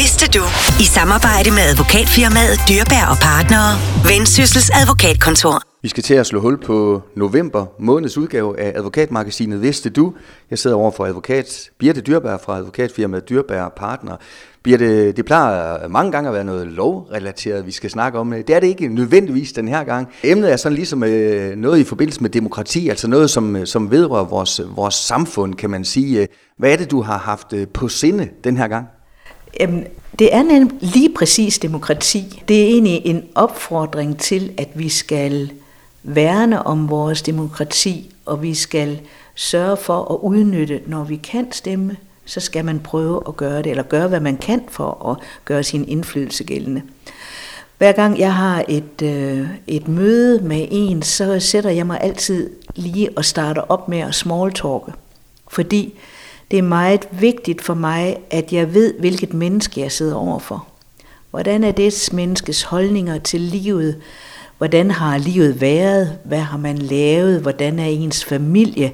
Vidste du? I samarbejde med advokatfirmaet Dyrbær og Partnere. Vendsyssels Advokatkontor. Vi skal til at slå hul på november måneds udgave af advokatmagasinet Vidste du? Jeg sidder over for advokat Birte Dyrbær fra advokatfirmaet Dyrbær og Partnere. Birte, det plejer mange gange at være noget lovrelateret, vi skal snakke om. Det er det ikke nødvendigvis den her gang. Emnet er sådan ligesom øh, noget i forbindelse med demokrati, altså noget, som, øh, som vedrører vores, vores samfund, kan man sige. Hvad er det, du har haft øh, på sinde den her gang? Jamen, det er nemlig lige præcis demokrati. Det er egentlig en opfordring til, at vi skal værne om vores demokrati, og vi skal sørge for at udnytte, når vi kan stemme, så skal man prøve at gøre det, eller gøre, hvad man kan for at gøre sin indflydelse gældende. Hver gang jeg har et, øh, et møde med en, så sætter jeg mig altid lige og starter op med at smalltalke. Fordi det er meget vigtigt for mig, at jeg ved, hvilket menneske jeg sidder overfor. Hvordan er det menneskes holdninger til livet? Hvordan har livet været? Hvad har man lavet? Hvordan er ens familie?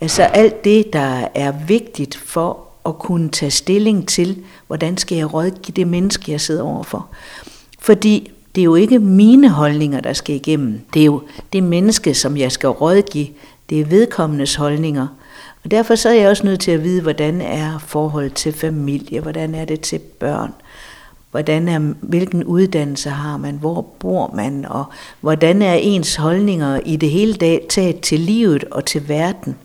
Altså alt det, der er vigtigt for at kunne tage stilling til, hvordan skal jeg rådgive det menneske, jeg sidder overfor. Fordi det er jo ikke mine holdninger, der skal igennem. Det er jo det menneske, som jeg skal rådgive. Det er vedkommendes holdninger. Og derfor så er jeg også nødt til at vide, hvordan er forholdet til familie, hvordan er det til børn, hvordan er, hvilken uddannelse har man, hvor bor man, og hvordan er ens holdninger i det hele dag taget til livet og til verden.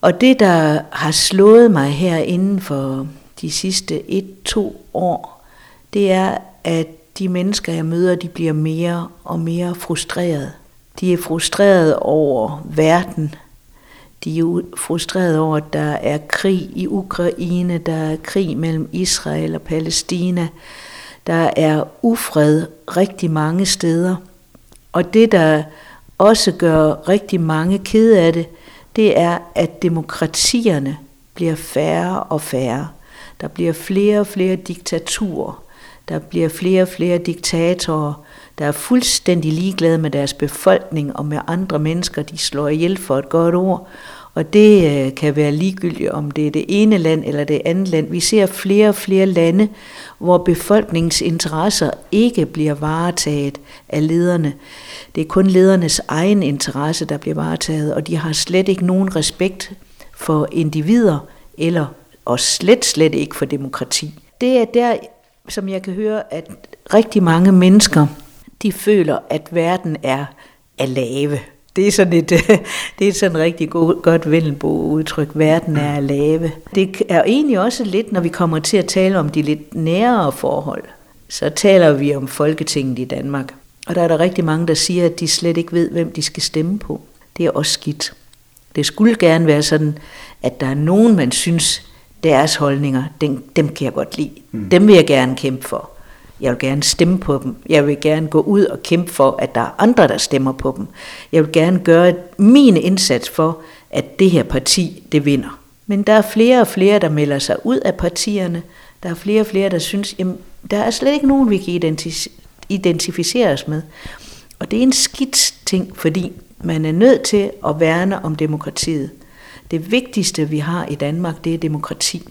Og det, der har slået mig her inden for de sidste et-to år, det er, at de mennesker, jeg møder, de bliver mere og mere frustrerede. De er frustrerede over verden, de er frustrerede over, at der er krig i Ukraine, der er krig mellem Israel og Palæstina, der er ufred rigtig mange steder. Og det, der også gør rigtig mange kede af det, det er, at demokratierne bliver færre og færre. Der bliver flere og flere diktaturer. Der bliver flere og flere diktatorer, der er fuldstændig ligeglade med deres befolkning og med andre mennesker, de slår ihjel for et godt ord. Og det øh, kan være ligegyldigt, om det er det ene land eller det andet land. Vi ser flere og flere lande, hvor befolkningsinteresser ikke bliver varetaget af lederne. Det er kun ledernes egen interesse, der bliver varetaget, og de har slet ikke nogen respekt for individer, eller og slet, slet ikke for demokrati. Det er der, som jeg kan høre, at rigtig mange mennesker, de føler, at verden er alave. lave. Det er sådan et, det er sådan et rigtig god, godt Vendelbo-udtryk. Verden er lave. Det er egentlig også lidt, når vi kommer til at tale om de lidt nærere forhold, så taler vi om Folketinget i Danmark. Og der er der rigtig mange, der siger, at de slet ikke ved, hvem de skal stemme på. Det er også skidt. Det skulle gerne være sådan, at der er nogen, man synes, deres holdninger, dem, dem kan jeg godt lide. Mm. Dem vil jeg gerne kæmpe for. Jeg vil gerne stemme på dem. Jeg vil gerne gå ud og kæmpe for, at der er andre, der stemmer på dem. Jeg vil gerne gøre min indsats for, at det her parti, det vinder. Men der er flere og flere, der melder sig ud af partierne. Der er flere og flere, der synes, jamen, der er slet ikke nogen, vi kan identificere os med. Og det er en skidt ting, fordi man er nødt til at værne om demokratiet. Det vigtigste, vi har i Danmark, det er demokrati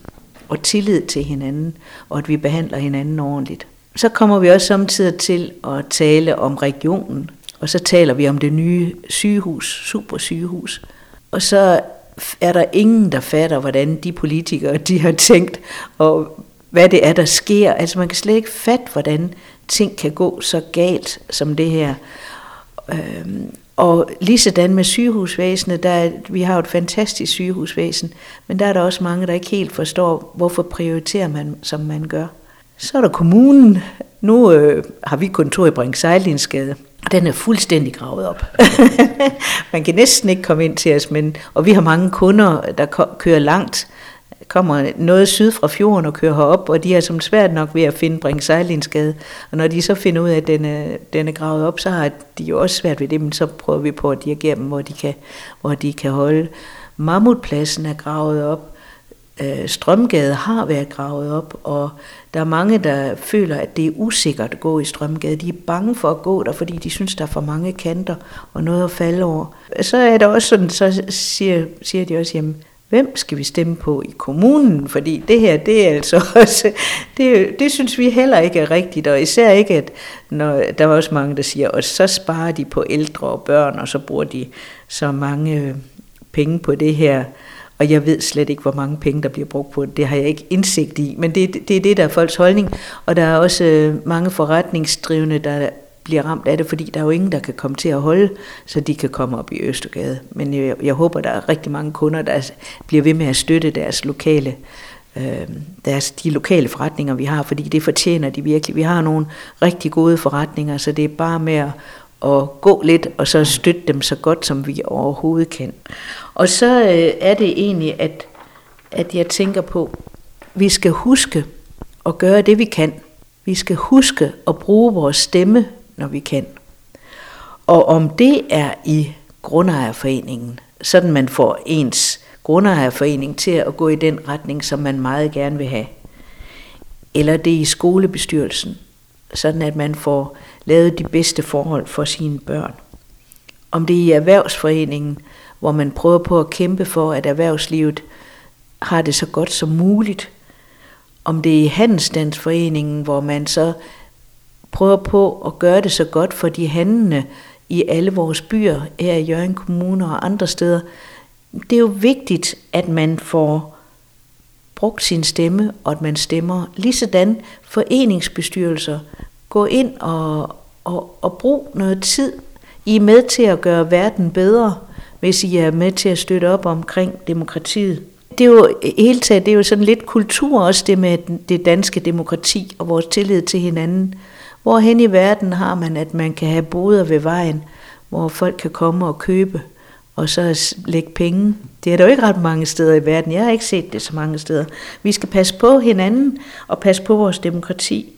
og tillid til hinanden, og at vi behandler hinanden ordentligt. Så kommer vi også samtidig til at tale om regionen, og så taler vi om det nye sygehus, supersygehus. Og så er der ingen, der fatter, hvordan de politikere de har tænkt, og hvad det er, der sker. Altså man kan slet ikke fatte, hvordan ting kan gå så galt som det her. Øhm, og lige sådan med sygehusvæsenet, der er, vi har jo et fantastisk sygehusvæsen, men der er der også mange, der ikke helt forstår, hvorfor prioriterer man, som man gør. Så er der kommunen. Nu øh, har vi kontor i Brink Sejlinsgade. Den er fuldstændig gravet op. Man kan næsten ikke komme ind til os, men, og vi har mange kunder, der kører langt kommer noget syd fra fjorden og kører herop, og de er som svært nok ved at finde Brink Sejlinsgade. Og når de så finder ud af, at den er, den er gravet op, så har de jo også svært ved det, men så prøver vi på at dirigere dem, hvor de kan, hvor de kan holde. Mammutpladsen er gravet op øh, Strømgade har været gravet op, og der er mange, der føler, at det er usikkert at gå i Strømgade. De er bange for at gå der, fordi de synes, der er for mange kanter og noget at falde over. Så er det også sådan, så siger, siger de også, jamen, hvem skal vi stemme på i kommunen? Fordi det her, det er altså også, det, det synes vi heller ikke er rigtigt, og især ikke, at når, der er også mange, der siger, og så sparer de på ældre og børn, og så bruger de så mange øh, penge på det her, og jeg ved slet ikke, hvor mange penge, der bliver brugt på det. Det har jeg ikke indsigt i, men det, det er det, der er folks holdning. Og der er også øh, mange forretningsdrivende, der bliver ramt af det, fordi der er jo ingen, der kan komme til at holde, så de kan komme op i Østergade. Men jeg, jeg håber, der er rigtig mange kunder, der bliver ved med at støtte deres lokale øh, deres, de lokale forretninger, vi har, fordi det fortjener de virkelig. Vi har nogle rigtig gode forretninger, så det er bare med at, og gå lidt, og så støtte dem så godt, som vi overhovedet kan. Og så øh, er det egentlig, at, at jeg tænker på, vi skal huske at gøre det, vi kan. Vi skal huske at bruge vores stemme når vi kan. Og om det er i grundejerforeningen, sådan man får ens grundejerforening til at gå i den retning, som man meget gerne vil have, eller det er i skolebestyrelsen, sådan at man får lavet de bedste forhold for sine børn. Om det er i erhvervsforeningen, hvor man prøver på at kæmpe for, at erhvervslivet har det så godt som muligt. Om det er i handelsstandsforeningen, hvor man så prøver på at gøre det så godt for de handlende i alle vores byer, her i Jørgen Kommune og andre steder. Det er jo vigtigt, at man får brugt sin stemme, og at man stemmer. Ligesådan foreningsbestyrelser. Gå ind og, og, og brug noget tid. I er med til at gøre verden bedre, hvis I er med til at støtte op omkring demokratiet. Det er jo hele taget, det er jo sådan lidt kultur også, det med det danske demokrati og vores tillid til hinanden. Hvorhen i verden har man, at man kan have boder ved vejen, hvor folk kan komme og købe, og så lægge penge. Det er der jo ikke ret mange steder i verden. Jeg har ikke set det så mange steder. Vi skal passe på hinanden og passe på vores demokrati.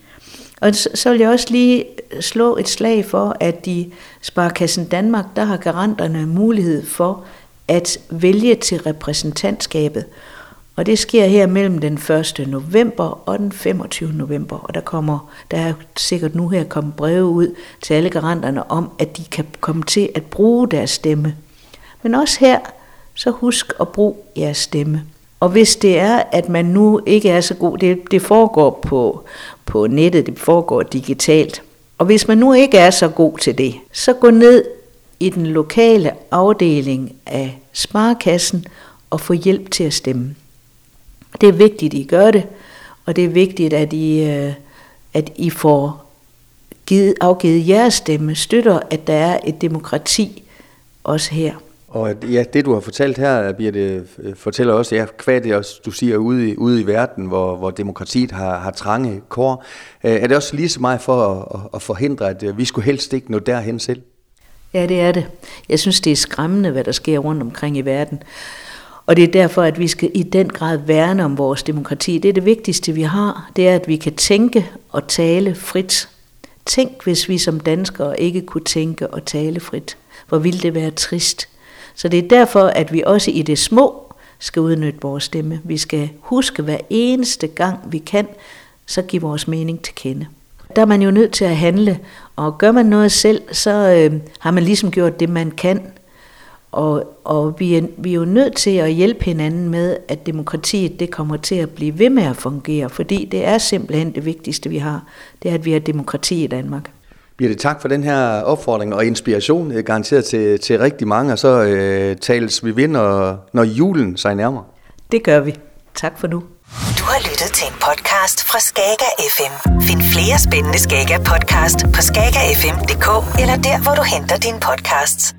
Og så vil jeg også lige slå et slag for, at i Sparkassen Danmark, der har garanterne mulighed for at vælge til repræsentantskabet. Og det sker her mellem den 1. november og den 25. november. Og der kommer, der er sikkert nu her kommet breve ud til alle garanterne om, at de kan komme til at bruge deres stemme. Men også her, så husk at bruge jeres stemme. Og hvis det er, at man nu ikke er så god, det, det foregår på, på nettet, det foregår digitalt. Og hvis man nu ikke er så god til det, så gå ned i den lokale afdeling af sparekassen og få hjælp til at stemme. Det er vigtigt, at I gør det, og det er vigtigt, at I, øh, at I får givet, afgivet jeres stemme, støtter, at der er et demokrati også her. Og ja, det du har fortalt her, Birte, øh, fortæller også, ja, hvad det også, du siger, ude i, ude i verden, hvor, hvor demokratiet har, har trange kår. Øh, er det også lige så meget for at, at forhindre, at øh, vi skulle helst ikke nå derhen selv? Ja, det er det. Jeg synes, det er skræmmende, hvad der sker rundt omkring i verden. Og det er derfor, at vi skal i den grad værne om vores demokrati. Det er det vigtigste, vi har. Det er, at vi kan tænke og tale frit. Tænk, hvis vi som danskere ikke kunne tænke og tale frit. Hvor ville det være trist. Så det er derfor, at vi også i det små skal udnytte vores stemme. Vi skal huske hver eneste gang, vi kan, så give vores mening til kende. Der er man jo nødt til at handle, og gør man noget selv, så øh, har man ligesom gjort det, man kan. Og, og vi, er, vi er jo nødt til at hjælpe hinanden med, at demokratiet det kommer til at blive ved med at fungere, fordi det er simpelthen det vigtigste, vi har. Det er, at vi har demokrati i Danmark. Birte, tak for den her opfordring og inspiration, øh, garanteret til, til rigtig mange, og så øh, tales vi ved, når, når julen sig nærmer. Det gør vi. Tak for nu. Du har lyttet til en podcast fra Skager FM. Find flere spændende Skager podcast på skagerfm.dk eller der, hvor du henter dine podcasts.